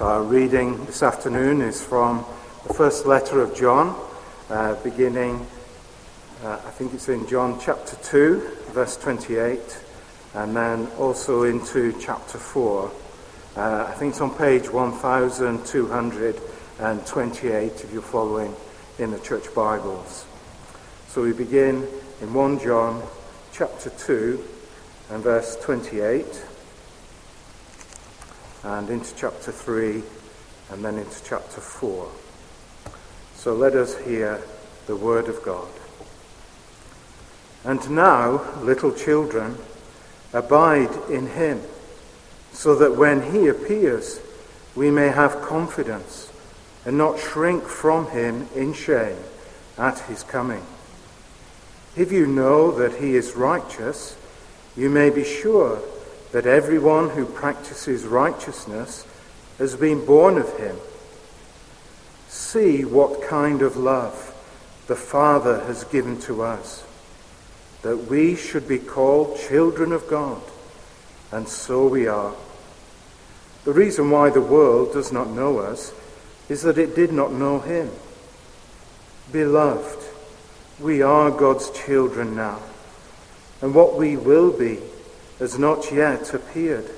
So our reading this afternoon is from the first letter of John, uh, beginning, uh, I think it's in John chapter 2, verse 28, and then also into chapter 4. Uh, I think it's on page 1228 if you're following in the church Bibles. So we begin in 1 John chapter 2 and verse 28 and into chapter 3 and then into chapter 4. So let us hear the word of God. And now, little children, abide in him, so that when he appears, we may have confidence and not shrink from him in shame at his coming. If you know that he is righteous, you may be sure that everyone who practices righteousness has been born of him. See what kind of love the Father has given to us, that we should be called children of God, and so we are. The reason why the world does not know us is that it did not know him. Beloved, we are God's children now, and what we will be has not yet appeared.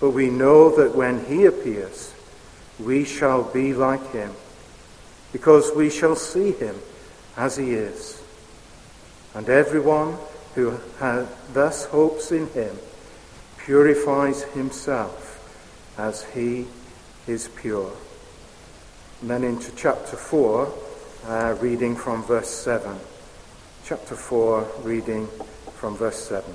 But we know that when he appears, we shall be like him, because we shall see him as he is. And everyone who thus hopes in him purifies himself as he is pure. And then into chapter 4, uh, reading from verse 7. Chapter 4, reading from verse 7.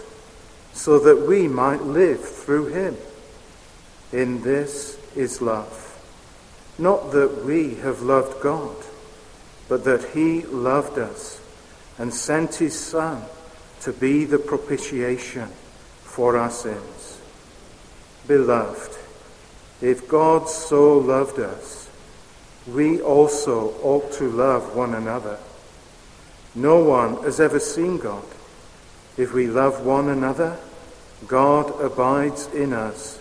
so that we might live through him. In this is love. Not that we have loved God, but that he loved us and sent his Son to be the propitiation for our sins. Beloved, if God so loved us, we also ought to love one another. No one has ever seen God. If we love one another, God abides in us,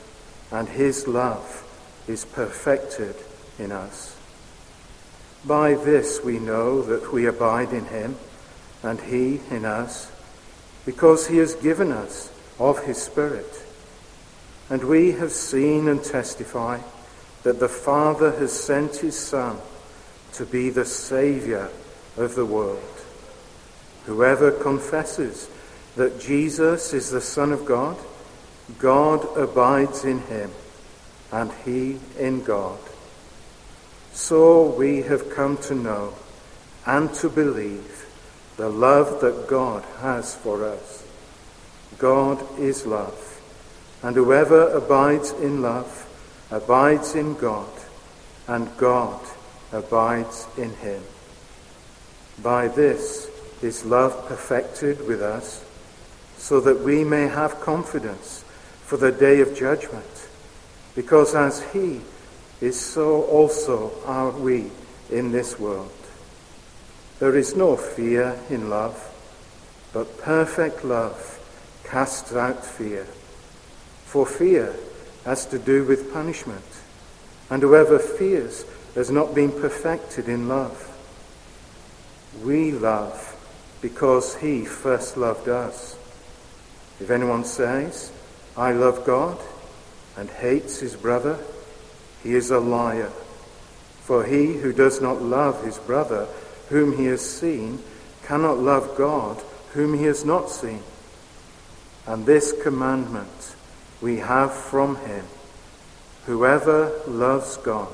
and his love is perfected in us. By this we know that we abide in him, and he in us, because he has given us of his Spirit. And we have seen and testify that the Father has sent his Son to be the Saviour of the world. Whoever confesses that Jesus is the Son of God, God abides in him, and he in God. So we have come to know and to believe the love that God has for us. God is love, and whoever abides in love abides in God, and God abides in him. By this is love perfected with us so that we may have confidence for the day of judgment. Because as He is, so also are we in this world. There is no fear in love, but perfect love casts out fear. For fear has to do with punishment, and whoever fears has not been perfected in love. We love because He first loved us. If anyone says, I love God, and hates his brother, he is a liar. For he who does not love his brother, whom he has seen, cannot love God, whom he has not seen. And this commandment we have from him whoever loves God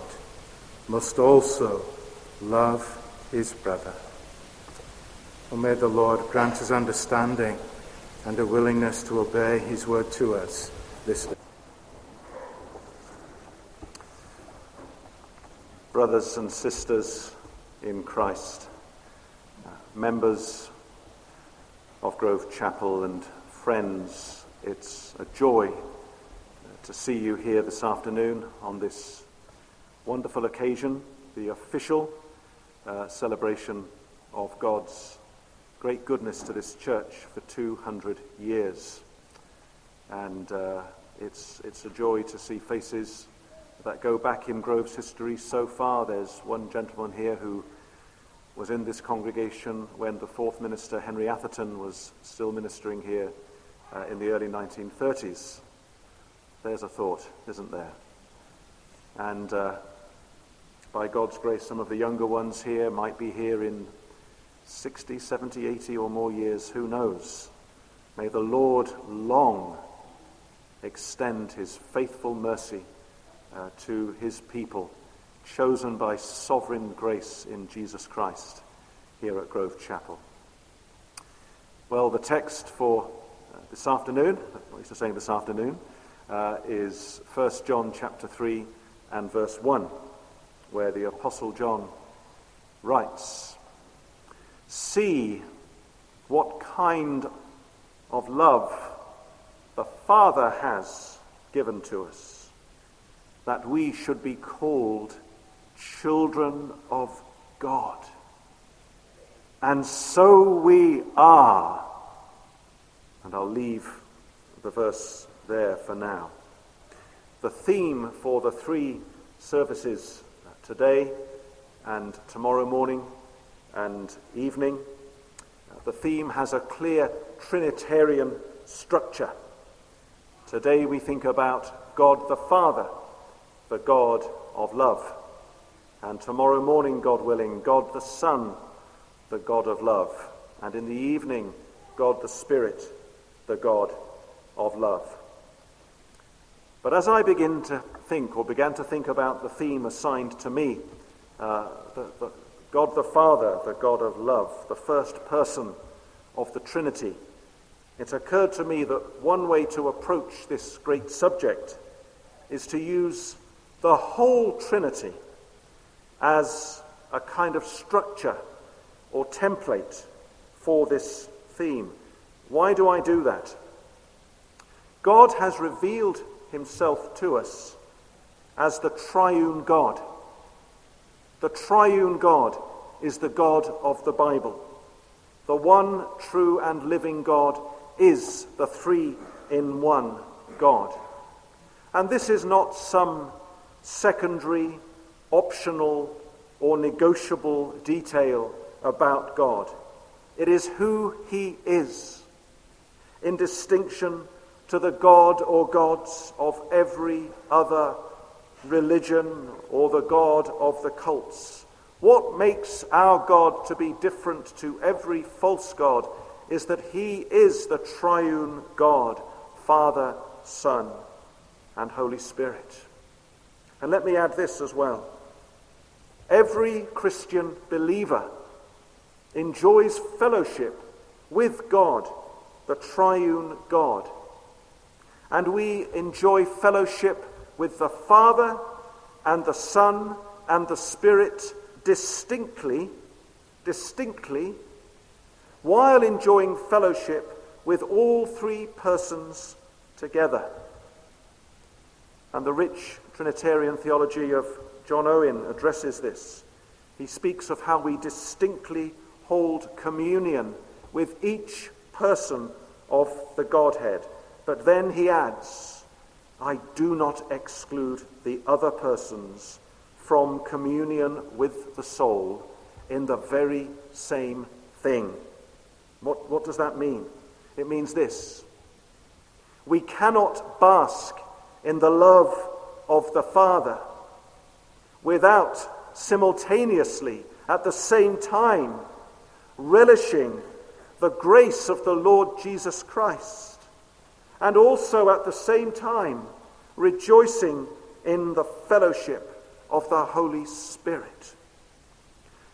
must also love his brother. And may the Lord grant us understanding and a willingness to obey his word to us this day. brothers and sisters in Christ, uh, members of Grove Chapel and friends, it's a joy uh, to see you here this afternoon on this wonderful occasion, the official uh, celebration of God's great goodness to this church for 200 years. And uh, it's, it's a joy to see faces that go back in Grove's history so far. There's one gentleman here who was in this congregation when the fourth minister, Henry Atherton, was still ministering here uh, in the early 1930s. There's a thought, isn't there? And uh, by God's grace, some of the younger ones here might be here in 60, 70, 80 or more years, who knows? May the Lord long extend his faithful mercy uh, to his people, chosen by sovereign grace in Jesus Christ here at Grove Chapel. Well, the text for uh, this afternoon, at least I'm saying this afternoon, uh, is 1 John chapter 3 and verse 1, where the Apostle John writes, See what kind of love the Father has given to us, that we should be called children of God. And so we are. And I'll leave the verse there for now. The theme for the three services today and tomorrow morning and evening, the theme has a clear Trinitarian structure. Today we think about God the Father, the God of love. And tomorrow morning, God willing, God the Son, the God of love. And in the evening, God the Spirit, the God of love. But as I begin to think, or began to think about the theme assigned to me, uh, the, the God the Father, the God of love, the first person of the Trinity, it occurred to me that one way to approach this great subject is to use the whole Trinity as a kind of structure or template for this theme. Why do I do that? God has revealed himself to us as the triune God. The triune God is the God of the Bible. The one true and living God is the three in one God. And this is not some secondary, optional, or negotiable detail about God. It is who He is, in distinction to the God or gods of every other religion or the God of the cults. What makes our God to be different to every false God is that he is the triune God, Father, Son, and Holy Spirit. And let me add this as well. Every Christian believer enjoys fellowship with God, the triune God. And we enjoy fellowship with the Father and the Son and the Spirit distinctly, distinctly while enjoying fellowship with all three persons together. And the rich Trinitarian theology of John Owen addresses this. He speaks of how we distinctly hold communion with each person of the Godhead. But then he adds, I do not exclude the other persons from communion with the soul in the very same thing. What, what does that mean? It means this we cannot bask in the love of the Father without simultaneously, at the same time, relishing the grace of the Lord Jesus Christ, and also at the same time rejoicing in the fellowship of the Holy Spirit.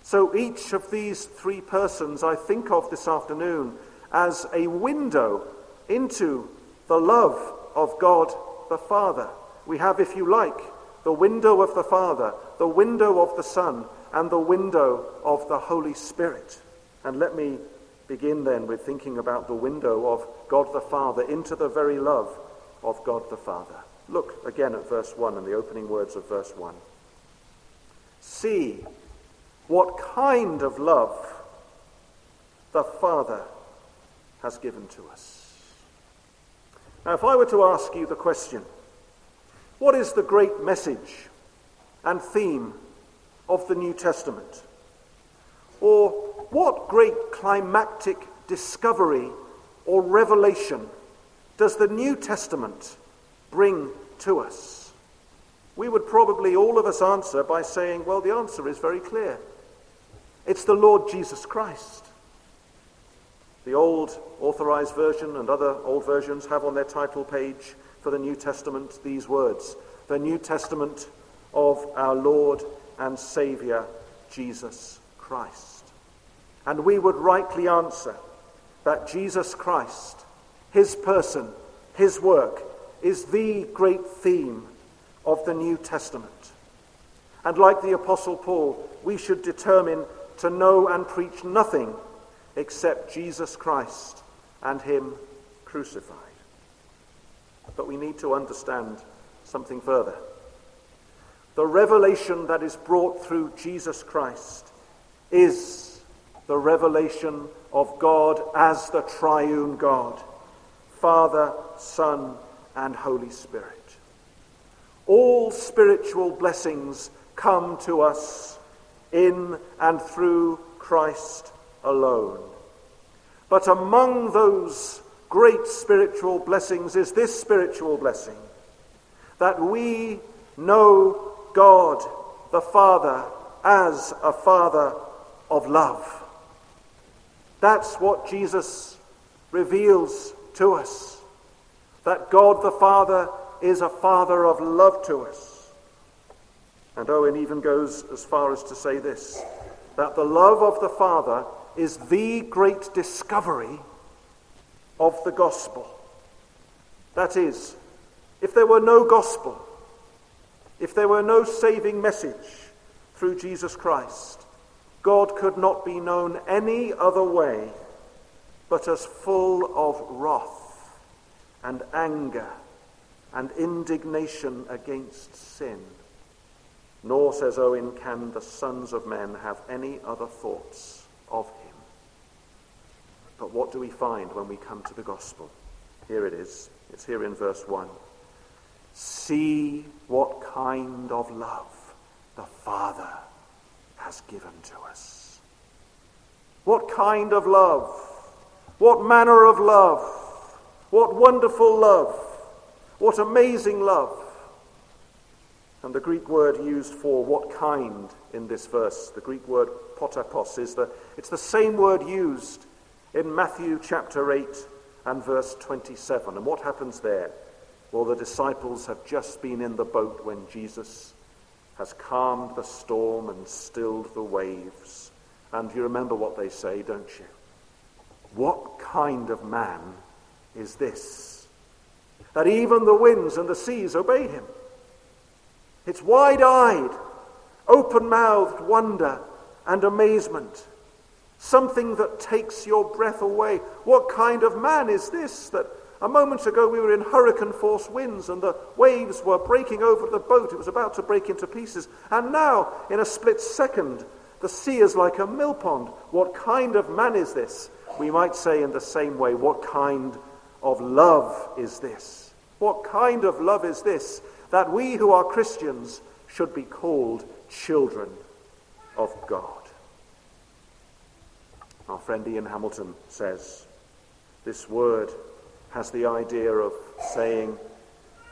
So each of these three persons I think of this afternoon as a window into the love of God the Father. We have, if you like, the window of the Father, the window of the Son, and the window of the Holy Spirit. And let me begin then with thinking about the window of God the Father into the very love of God the Father. Look again at verse 1 and the opening words of verse 1. See what kind of love the Father has given to us. Now, if I were to ask you the question, what is the great message and theme of the New Testament? Or what great climactic discovery or revelation does the New Testament bring to us? We would probably all of us answer by saying, well, the answer is very clear. It's the Lord Jesus Christ. The old authorized version and other old versions have on their title page for the New Testament these words The New Testament of our Lord and Saviour, Jesus Christ. And we would rightly answer that Jesus Christ, his person, his work, is the great theme of the New Testament. And like the Apostle Paul, we should determine to know and preach nothing except Jesus Christ and Him crucified. But we need to understand something further. The revelation that is brought through Jesus Christ is the revelation of God as the triune God Father, Son, and Holy Spirit. All spiritual blessings come to us in and through Christ alone. But among those great spiritual blessings is this spiritual blessing that we know God the Father as a Father of love. That's what Jesus reveals to us. That God the Father is a Father of love to us. And Owen even goes as far as to say this that the love of the Father is the great discovery of the gospel. That is, if there were no gospel, if there were no saving message through Jesus Christ, God could not be known any other way but as full of wrath and anger and indignation against sin. Nor, says Owen, can the sons of men have any other thoughts of him. But what do we find when we come to the gospel? Here it is. It's here in verse 1. See what kind of love the Father has given to us. What kind of love? What manner of love? What wonderful love? What amazing love? And the Greek word used for what kind in this verse, the Greek word potapos, is the, it's the same word used in Matthew chapter 8 and verse 27. And what happens there? Well, the disciples have just been in the boat when Jesus has calmed the storm and stilled the waves. And you remember what they say, don't you? What kind of man is this? That even the winds and the seas obey him. It's wide eyed, open mouthed wonder and amazement something that takes your breath away. What kind of man is this that a moment ago we were in hurricane force winds and the waves were breaking over the boat? It was about to break into pieces. And now, in a split second, the sea is like a millpond. What kind of man is this? We might say in the same way, what kind of love is this? What kind of love is this that we who are Christians should be called children of God? Our friend Ian Hamilton says this word has the idea of saying,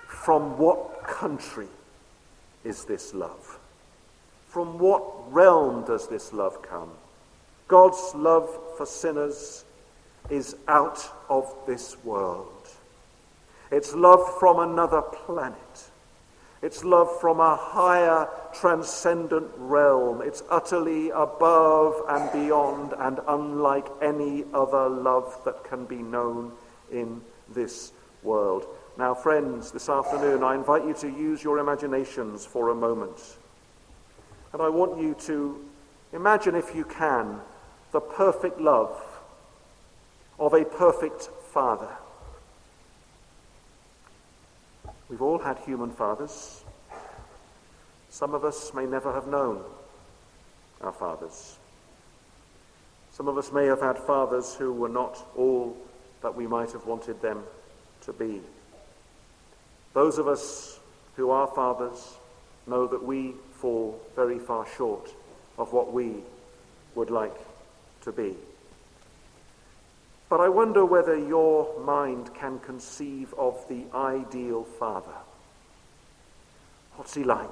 From what country is this love? From what realm does this love come? God's love for sinners is out of this world. It's love from another planet. It's love from a higher transcendent realm. It's utterly above and beyond and unlike any other love that can be known in this world. Now, friends, this afternoon I invite you to use your imaginations for a moment. And I want you to imagine, if you can, the perfect love of a perfect father. We've all had human fathers. Some of us may never have known our fathers. Some of us may have had fathers who were not all that we might have wanted them to be. Those of us who are fathers know that we fall very far short of what we would like to be. But I wonder whether your mind can conceive of the ideal father. What's he like?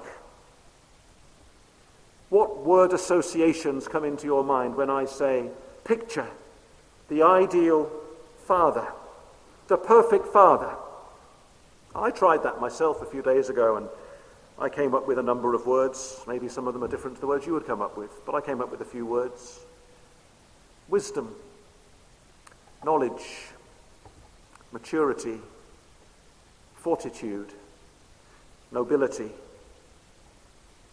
What word associations come into your mind when I say, picture the ideal father, the perfect father? I tried that myself a few days ago and I came up with a number of words. Maybe some of them are different to the words you would come up with, but I came up with a few words wisdom, knowledge, maturity, fortitude, nobility,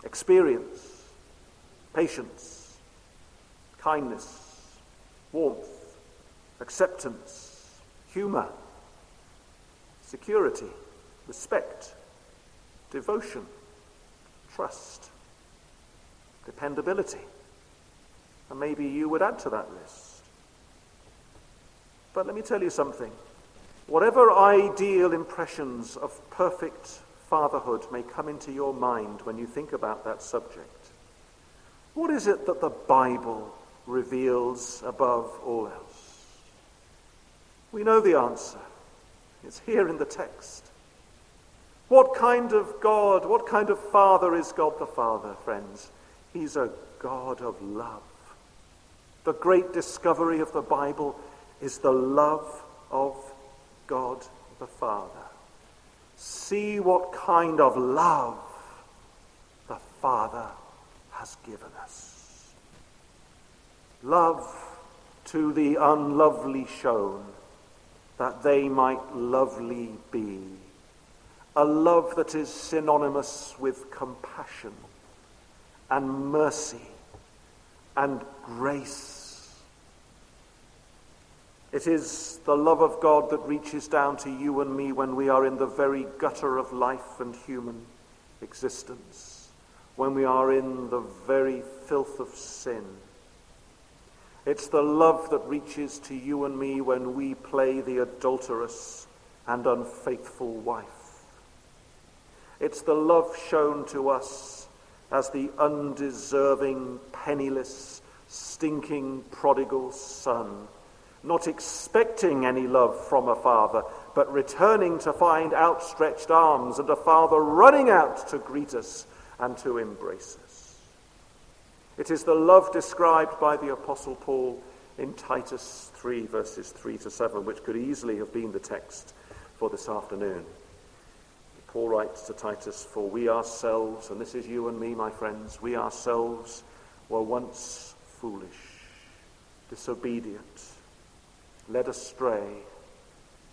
experience, patience, kindness, warmth, acceptance, humor, security, respect, devotion, trust, dependability. And maybe you would add to that list. But let me tell you something. Whatever ideal impressions of perfect fatherhood may come into your mind when you think about that subject, what is it that the Bible reveals above all else? We know the answer. It's here in the text. What kind of God, what kind of Father is God the Father, friends? He's a God of love. The great discovery of the Bible is the love of God the Father. See what kind of love the Father has given us. Love to the unlovely shown, that they might lovely be. A love that is synonymous with compassion and mercy and grace it is the love of God that reaches down to you and me when we are in the very gutter of life and human existence, when we are in the very filth of sin. It's the love that reaches to you and me when we play the adulterous and unfaithful wife. It's the love shown to us as the undeserving, penniless, stinking prodigal son not expecting any love from a father, but returning to find outstretched arms and a father running out to greet us and to embrace us. It is the love described by the Apostle Paul in Titus 3, verses 3 to 7, which could easily have been the text for this afternoon. Paul writes to Titus, For we ourselves, and this is you and me, my friends, we ourselves were once foolish, disobedient led astray,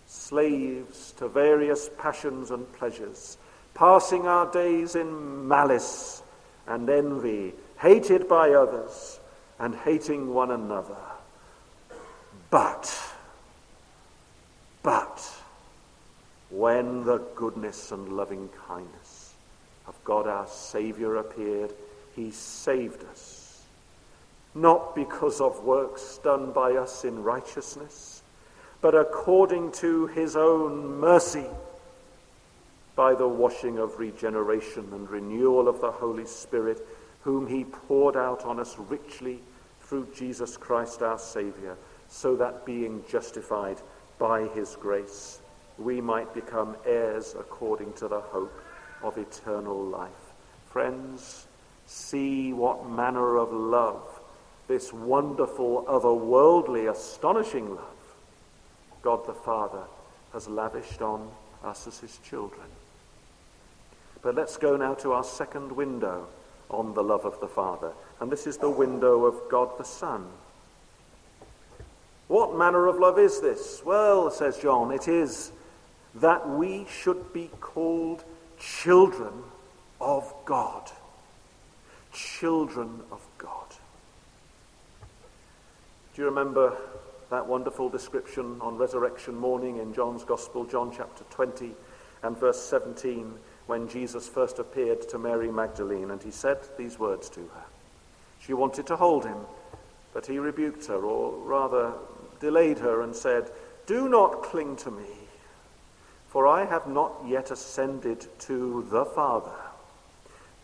slaves to various passions and pleasures, passing our days in malice and envy, hated by others and hating one another. But, but, when the goodness and loving kindness of God our Saviour appeared, he saved us not because of works done by us in righteousness, but according to his own mercy, by the washing of regeneration and renewal of the Holy Spirit, whom he poured out on us richly through Jesus Christ our Saviour, so that being justified by his grace, we might become heirs according to the hope of eternal life. Friends, see what manner of love this wonderful, otherworldly, astonishing love God the Father has lavished on us as his children. But let's go now to our second window on the love of the Father. And this is the window of God the Son. What manner of love is this? Well, says John, it is that we should be called children of God. Children of God. Do you remember that wonderful description on resurrection morning in John's Gospel, John chapter 20 and verse 17, when Jesus first appeared to Mary Magdalene and he said these words to her? She wanted to hold him, but he rebuked her, or rather delayed her, and said, Do not cling to me, for I have not yet ascended to the Father.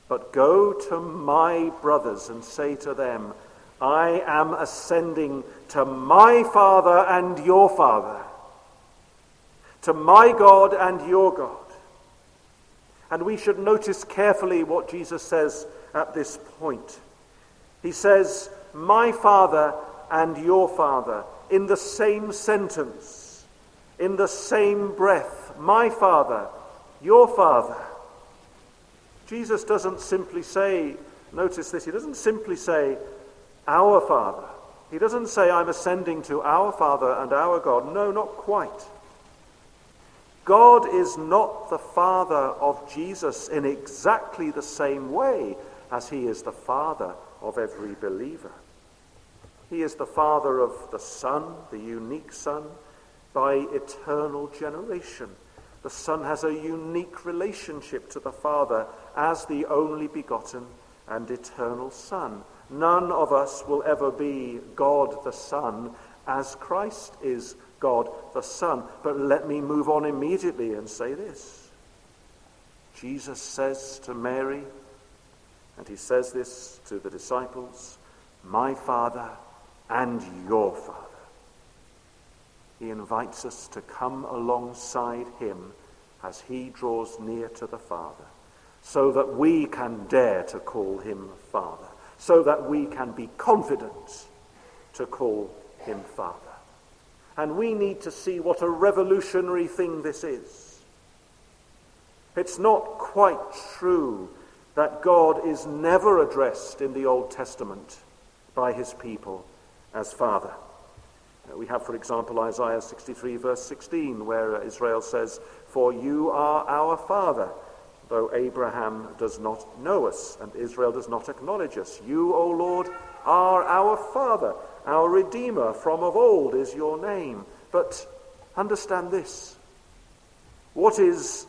But go to my brothers and say to them, I am ascending to my Father and your Father, to my God and your God. And we should notice carefully what Jesus says at this point. He says, My Father and your Father, in the same sentence, in the same breath. My Father, your Father. Jesus doesn't simply say, notice this, he doesn't simply say, Our Father. He doesn't say, I'm ascending to our Father and our God. No, not quite. God is not the Father of Jesus in exactly the same way as he is the Father of every believer. He is the Father of the Son, the unique Son, by eternal generation. The Son has a unique relationship to the Father as the only begotten and eternal Son. None of us will ever be God the Son as Christ is God the Son. But let me move on immediately and say this. Jesus says to Mary, and he says this to the disciples My Father and your Father. He invites us to come alongside him as he draws near to the Father, so that we can dare to call him Father, so that we can be confident to call him Father. And we need to see what a revolutionary thing this is. It's not quite true that God is never addressed in the Old Testament by his people as Father. Uh, we have, for example, Isaiah 63, verse 16, where Israel says, For you are our Father, though Abraham does not know us and Israel does not acknowledge us. You, O Lord, are our Father, our Redeemer. From of old is your name. But understand this what is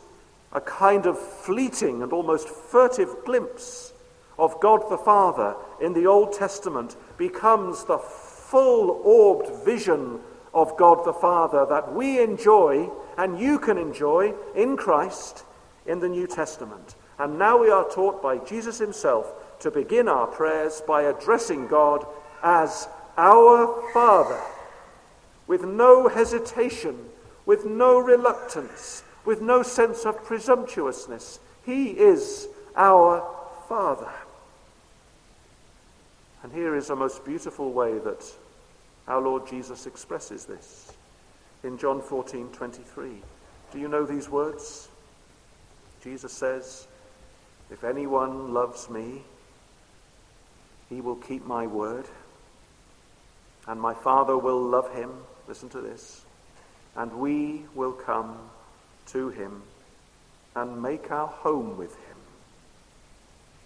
a kind of fleeting and almost furtive glimpse of God the Father in the Old Testament becomes the full orbed vision of God the Father that we enjoy and you can enjoy in Christ in the New Testament. And now we are taught by Jesus himself to begin our prayers by addressing God as our Father with no hesitation, with no reluctance, with no sense of presumptuousness. He is our Father. And here is a most beautiful way that our Lord Jesus expresses this in John 14 23. Do you know these words? Jesus says, If anyone loves me, he will keep my word, and my Father will love him. Listen to this. And we will come to him and make our home with him.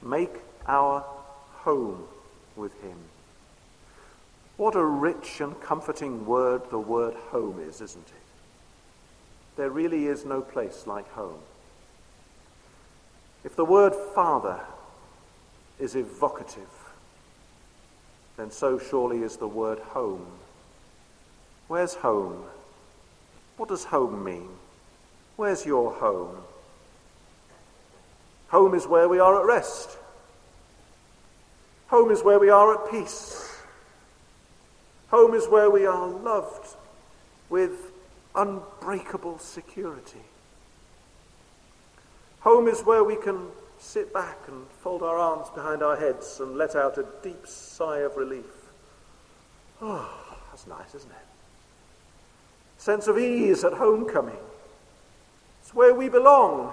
Make our home with him. What a rich and comforting word the word home is, isn't it? There really is no place like home. If the word father is evocative, then so surely is the word home. Where's home? What does home mean? Where's your home? Home is where we are at rest. Home is where we are at peace. Home is where we are loved with unbreakable security. Home is where we can sit back and fold our arms behind our heads and let out a deep sigh of relief. Oh, that's nice, isn't it? Sense of ease at homecoming. It's where we belong,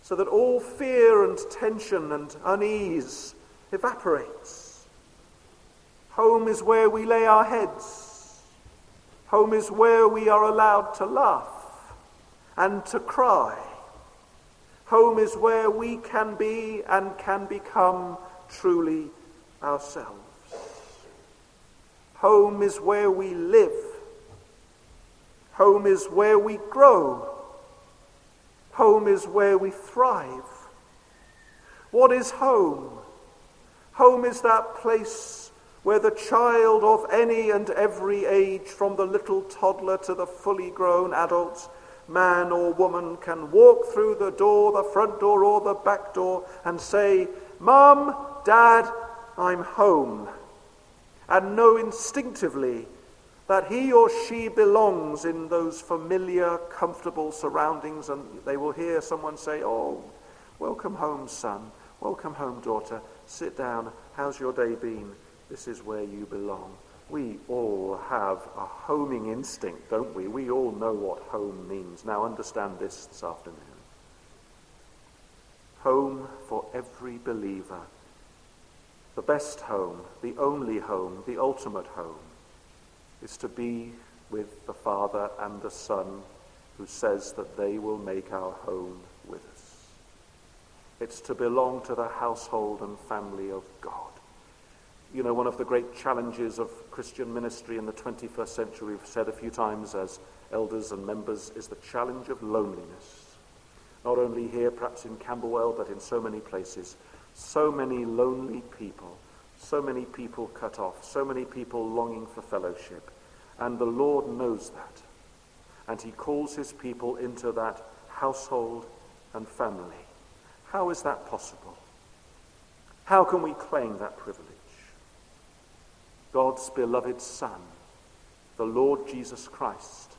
so that all fear and tension and unease evaporates. Home is where we lay our heads. Home is where we are allowed to laugh. and to cry. Home is where we can be and can become truly ourselves. Home is where we live. Home is where we grow. Home is where we thrive. What is home? Home is that place where the child of any and every age, from the little toddler to the fully grown adult, man or woman, can walk through the door, the front door or the back door, and say, Mum, Dad, I'm home. And know instinctively that he or she belongs in those familiar, comfortable surroundings, and they will hear someone say, Oh, welcome home, son. Welcome home, daughter. Sit down. How's your day been? This is where you belong. We all have a homing instinct, don't we? We all know what home means. Now understand this this afternoon. Home for every believer. The best home, the only home, the ultimate home is to be with the Father and the Son who says that they will make our home with us. It's to belong to the household and family of God. You know, one of the great challenges of Christian ministry in the 21st century, we've said a few times as elders and members, is the challenge of loneliness. Not only here, perhaps in Camberwell, but in so many places. So many lonely people, so many people cut off, so many people longing for fellowship. And the Lord knows that. And He calls His people into that household and family. How is that possible? How can we claim that privilege? God's beloved Son, the Lord Jesus Christ,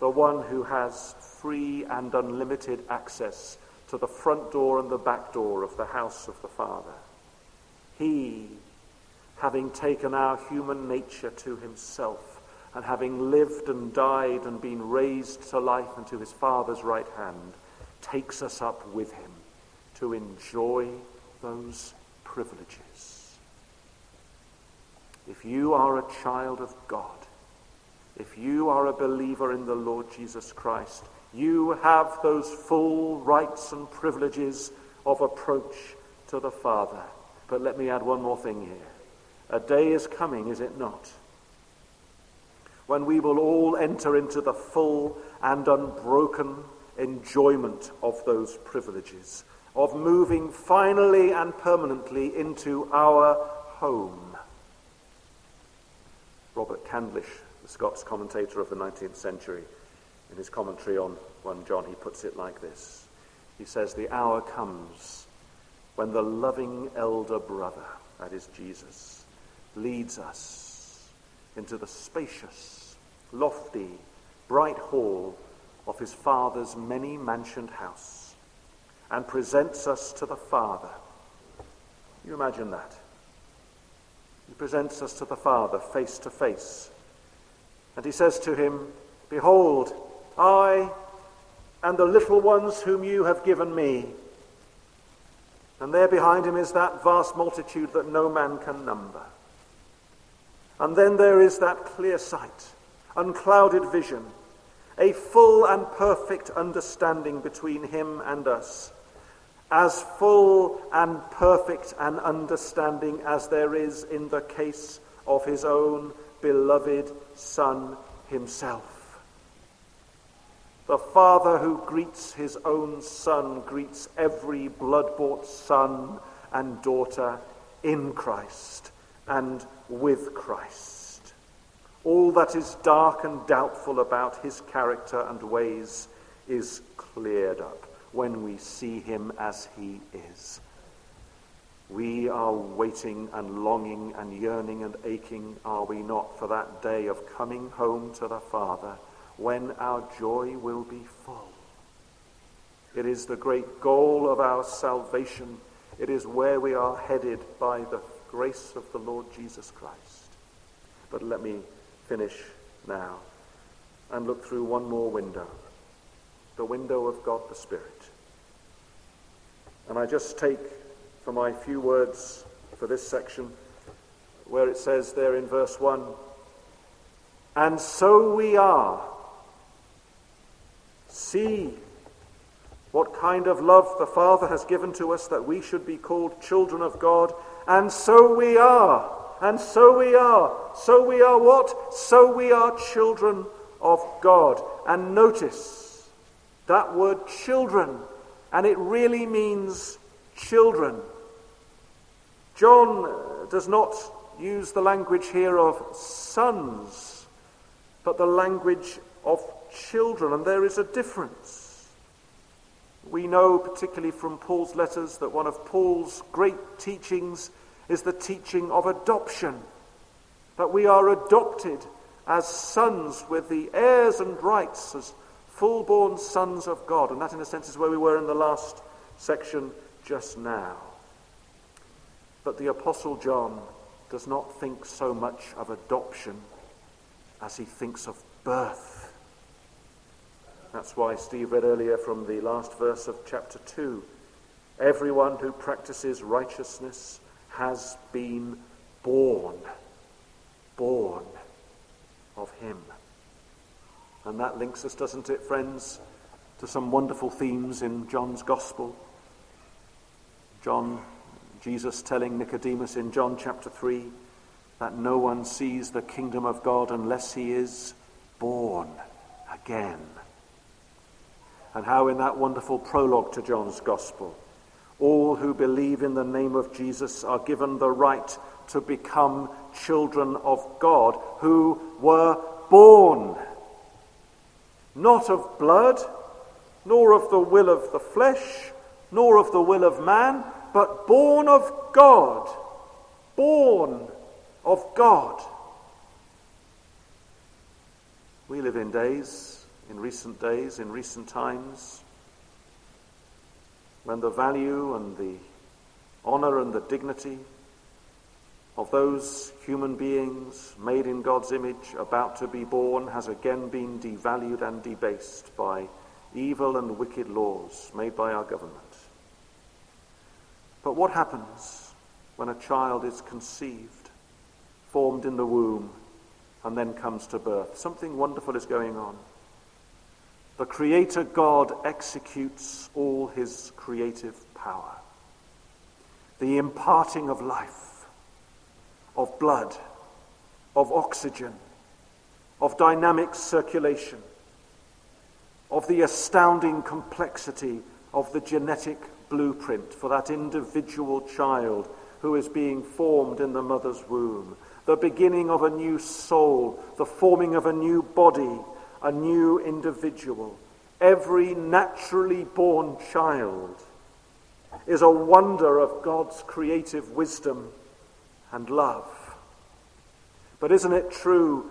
the one who has free and unlimited access to the front door and the back door of the house of the Father. He, having taken our human nature to himself, and having lived and died and been raised to life and to his Father's right hand, takes us up with him to enjoy those privileges. If you are a child of God, if you are a believer in the Lord Jesus Christ, you have those full rights and privileges of approach to the Father. But let me add one more thing here. A day is coming, is it not? When we will all enter into the full and unbroken enjoyment of those privileges of moving finally and permanently into our home. Robert Candlish, the Scots commentator of the 19th century, in his commentary on 1 John, he puts it like this. He says, The hour comes when the loving elder brother, that is Jesus, leads us into the spacious, lofty, bright hall of his Father's many mansioned house and presents us to the Father. You imagine that? He presents us to the Father face to face. And he says to him, Behold, I and the little ones whom you have given me. And there behind him is that vast multitude that no man can number. And then there is that clear sight, unclouded vision, a full and perfect understanding between him and us as full and perfect an understanding as there is in the case of his own beloved Son himself. The Father who greets his own Son greets every blood bought son and daughter in Christ and with Christ. All that is dark and doubtful about his character and ways is cleared up when we see him as he is. We are waiting and longing and yearning and aching, are we not, for that day of coming home to the Father when our joy will be full. It is the great goal of our salvation. It is where we are headed by the grace of the Lord Jesus Christ. But let me finish now and look through one more window the window of God the Spirit. And I just take for my few words for this section where it says there in verse 1 And so we are. See what kind of love the Father has given to us that we should be called children of God. And so we are. And so we are. So we are what? So we are children of God. And notice that word children, and it really means children. John does not use the language here of sons, but the language of children, and there is a difference. We know, particularly from Paul's letters, that one of Paul's great teachings is the teaching of adoption. That we are adopted as sons with the heirs and rights as full born sons of God. And that, in a sense, is where we were in the last section just now. But the Apostle John does not think so much of adoption as he thinks of birth. That's why Steve read earlier from the last verse of chapter 2. Everyone who practices righteousness has been born, born of him. And that links us, doesn't it, friends, to some wonderful themes in John's Gospel. John, Jesus telling Nicodemus in John chapter 3 that no one sees the kingdom of God unless he is born again and how in that wonderful prologue to John's Gospel, all who believe in the name of Jesus are given the right to become children of God who were born, not of blood, nor of the will of the flesh, nor of the will of man, but born of God. Born of God. We live in days in recent days, in recent times, when the value and the honor and the dignity of those human beings made in God's image about to be born has again been devalued and debased by evil and wicked laws made by our government. But what happens when a child is conceived, formed in the womb, and then comes to birth? Something wonderful is going on. The Creator God executes all his creative power. The imparting of life, of blood, of oxygen, of dynamic circulation, of the astounding complexity of the genetic blueprint for that individual child who is being formed in the mother's womb, the beginning of a new soul, the forming of a new body a new individual. Every naturally born child is a wonder of God's creative wisdom and love. But isn't it true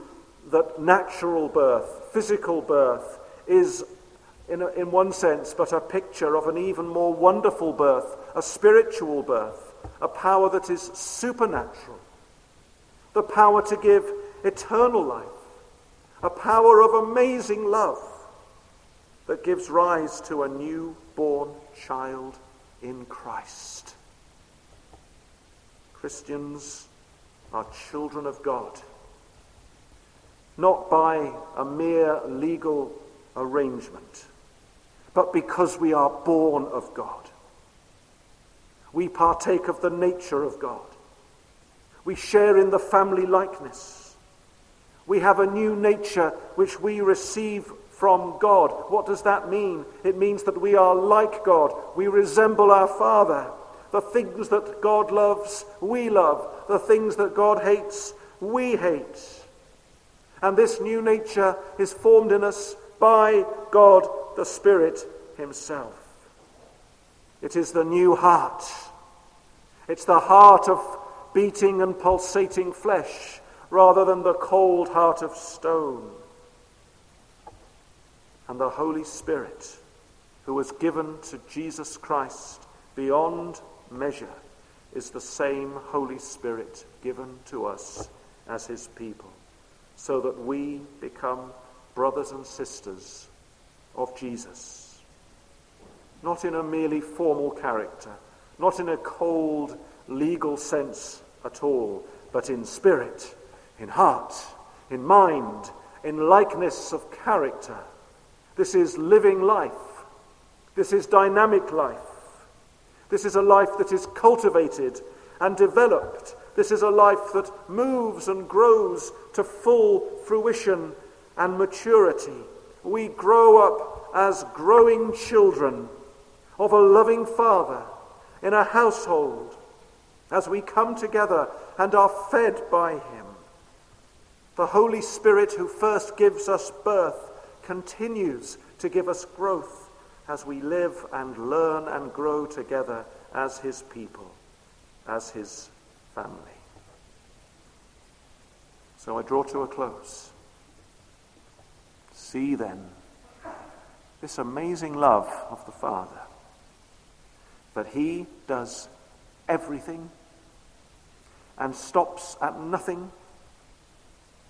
that natural birth, physical birth, is, in, a, in one sense, but a picture of an even more wonderful birth, a spiritual birth, a power that is supernatural, the power to give eternal life? a power of amazing love that gives rise to a new-born child in Christ. Christians are children of God, not by a mere legal arrangement, but because we are born of God. We partake of the nature of God. We share in the family likeness. We have a new nature which we receive from God. What does that mean? It means that we are like God. We resemble our Father. The things that God loves, we love. The things that God hates, we hate. And this new nature is formed in us by God the Spirit Himself. It is the new heart. It's the heart of beating and pulsating flesh rather than the cold heart of stone. And the Holy Spirit, who was given to Jesus Christ beyond measure, is the same Holy Spirit given to us as his people, so that we become brothers and sisters of Jesus. Not in a merely formal character, not in a cold legal sense at all, but in spirit in heart, in mind, in likeness of character, This is living life. This is dynamic life. This is a life that is cultivated and developed. This is a life that moves and grows to full fruition and maturity. We grow up as growing children of a loving Father in a household as we come together and are fed by Him. The Holy Spirit, who first gives us birth, continues to give us growth as we live and learn and grow together as His people, as His family. So I draw to a close. See then this amazing love of the Father, that He does everything and stops at nothing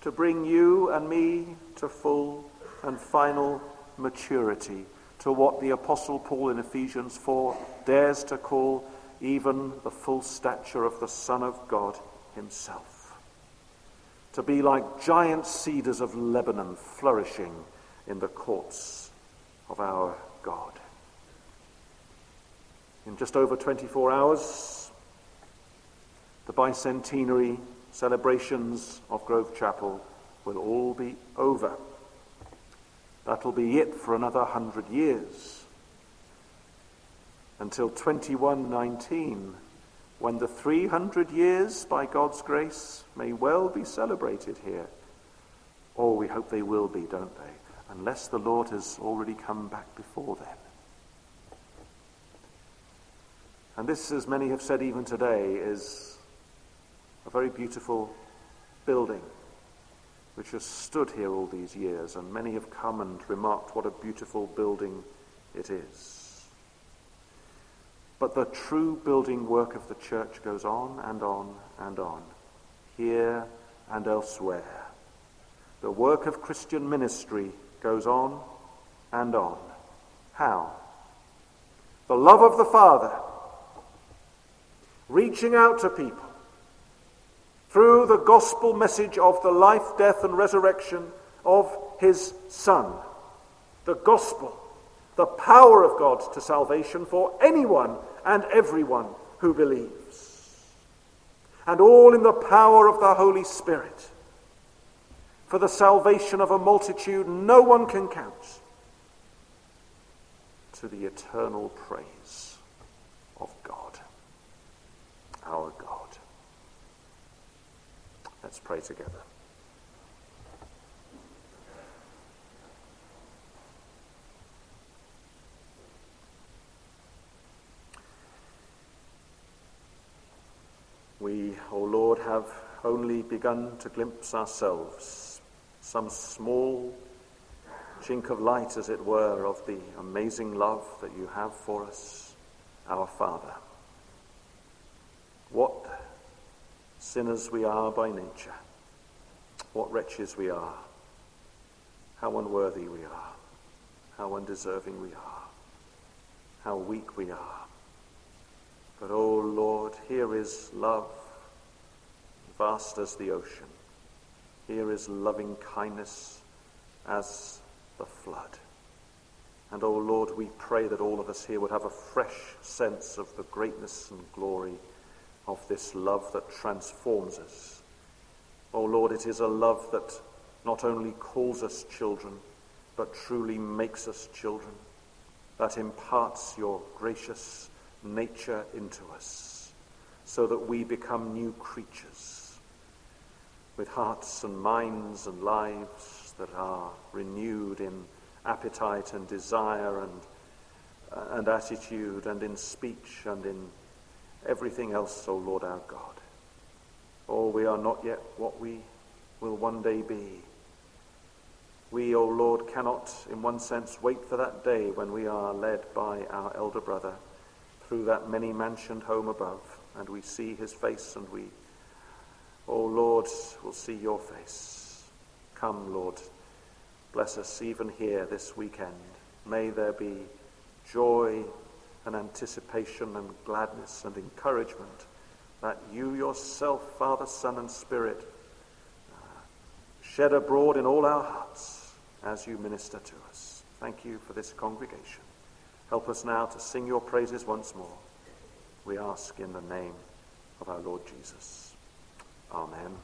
to bring you and me to full and final maturity, to what the Apostle Paul in Ephesians 4 dares to call even the full stature of the Son of God Himself. To be like giant cedars of Lebanon flourishing in the courts of our God. In just over 24 hours, the bicentenary celebrations of Grove Chapel will all be over. That'll be it for another hundred years. Until 2119, when the 300 years, by God's grace, may well be celebrated here. Or we hope they will be, don't they? Unless the Lord has already come back before then. And this, as many have said even today, is a very beautiful building which has stood here all these years, and many have come and remarked what a beautiful building it is. But the true building work of the church goes on and on and on, here and elsewhere. The work of Christian ministry goes on and on. How? The love of the Father, reaching out to people, through the gospel message of the life, death, and resurrection of his Son. The gospel, the power of God to salvation for anyone and everyone who believes. And all in the power of the Holy Spirit for the salvation of a multitude no one can count to the eternal praise of God, our God. Let's pray together. We, O oh Lord, have only begun to glimpse ourselves, some small chink of light, as it were, of the amazing love that you have for us, our Father. What Sinners we are by nature. What wretches we are. How unworthy we are. How undeserving we are. How weak we are. But, oh Lord, here is love, vast as the ocean. Here is loving kindness as the flood. And, oh Lord, we pray that all of us here would have a fresh sense of the greatness and glory of this love that transforms us. Oh Lord, it is a love that not only calls us children, but truly makes us children, that imparts your gracious nature into us, so that we become new creatures with hearts and minds and lives that are renewed in appetite and desire and, uh, and attitude and in speech and in everything else, O Lord our God. Oh, we are not yet what we will one day be. We, O Lord, cannot, in one sense, wait for that day when we are led by our elder brother through that many mansioned home above, and we see his face, and we, O Lord, will see your face. Come, Lord, bless us even here this weekend. May there be joy and anticipation and gladness and encouragement that you yourself, Father, Son, and Spirit, uh, shed abroad in all our hearts as you minister to us. Thank you for this congregation. Help us now to sing your praises once more. We ask in the name of our Lord Jesus. Amen.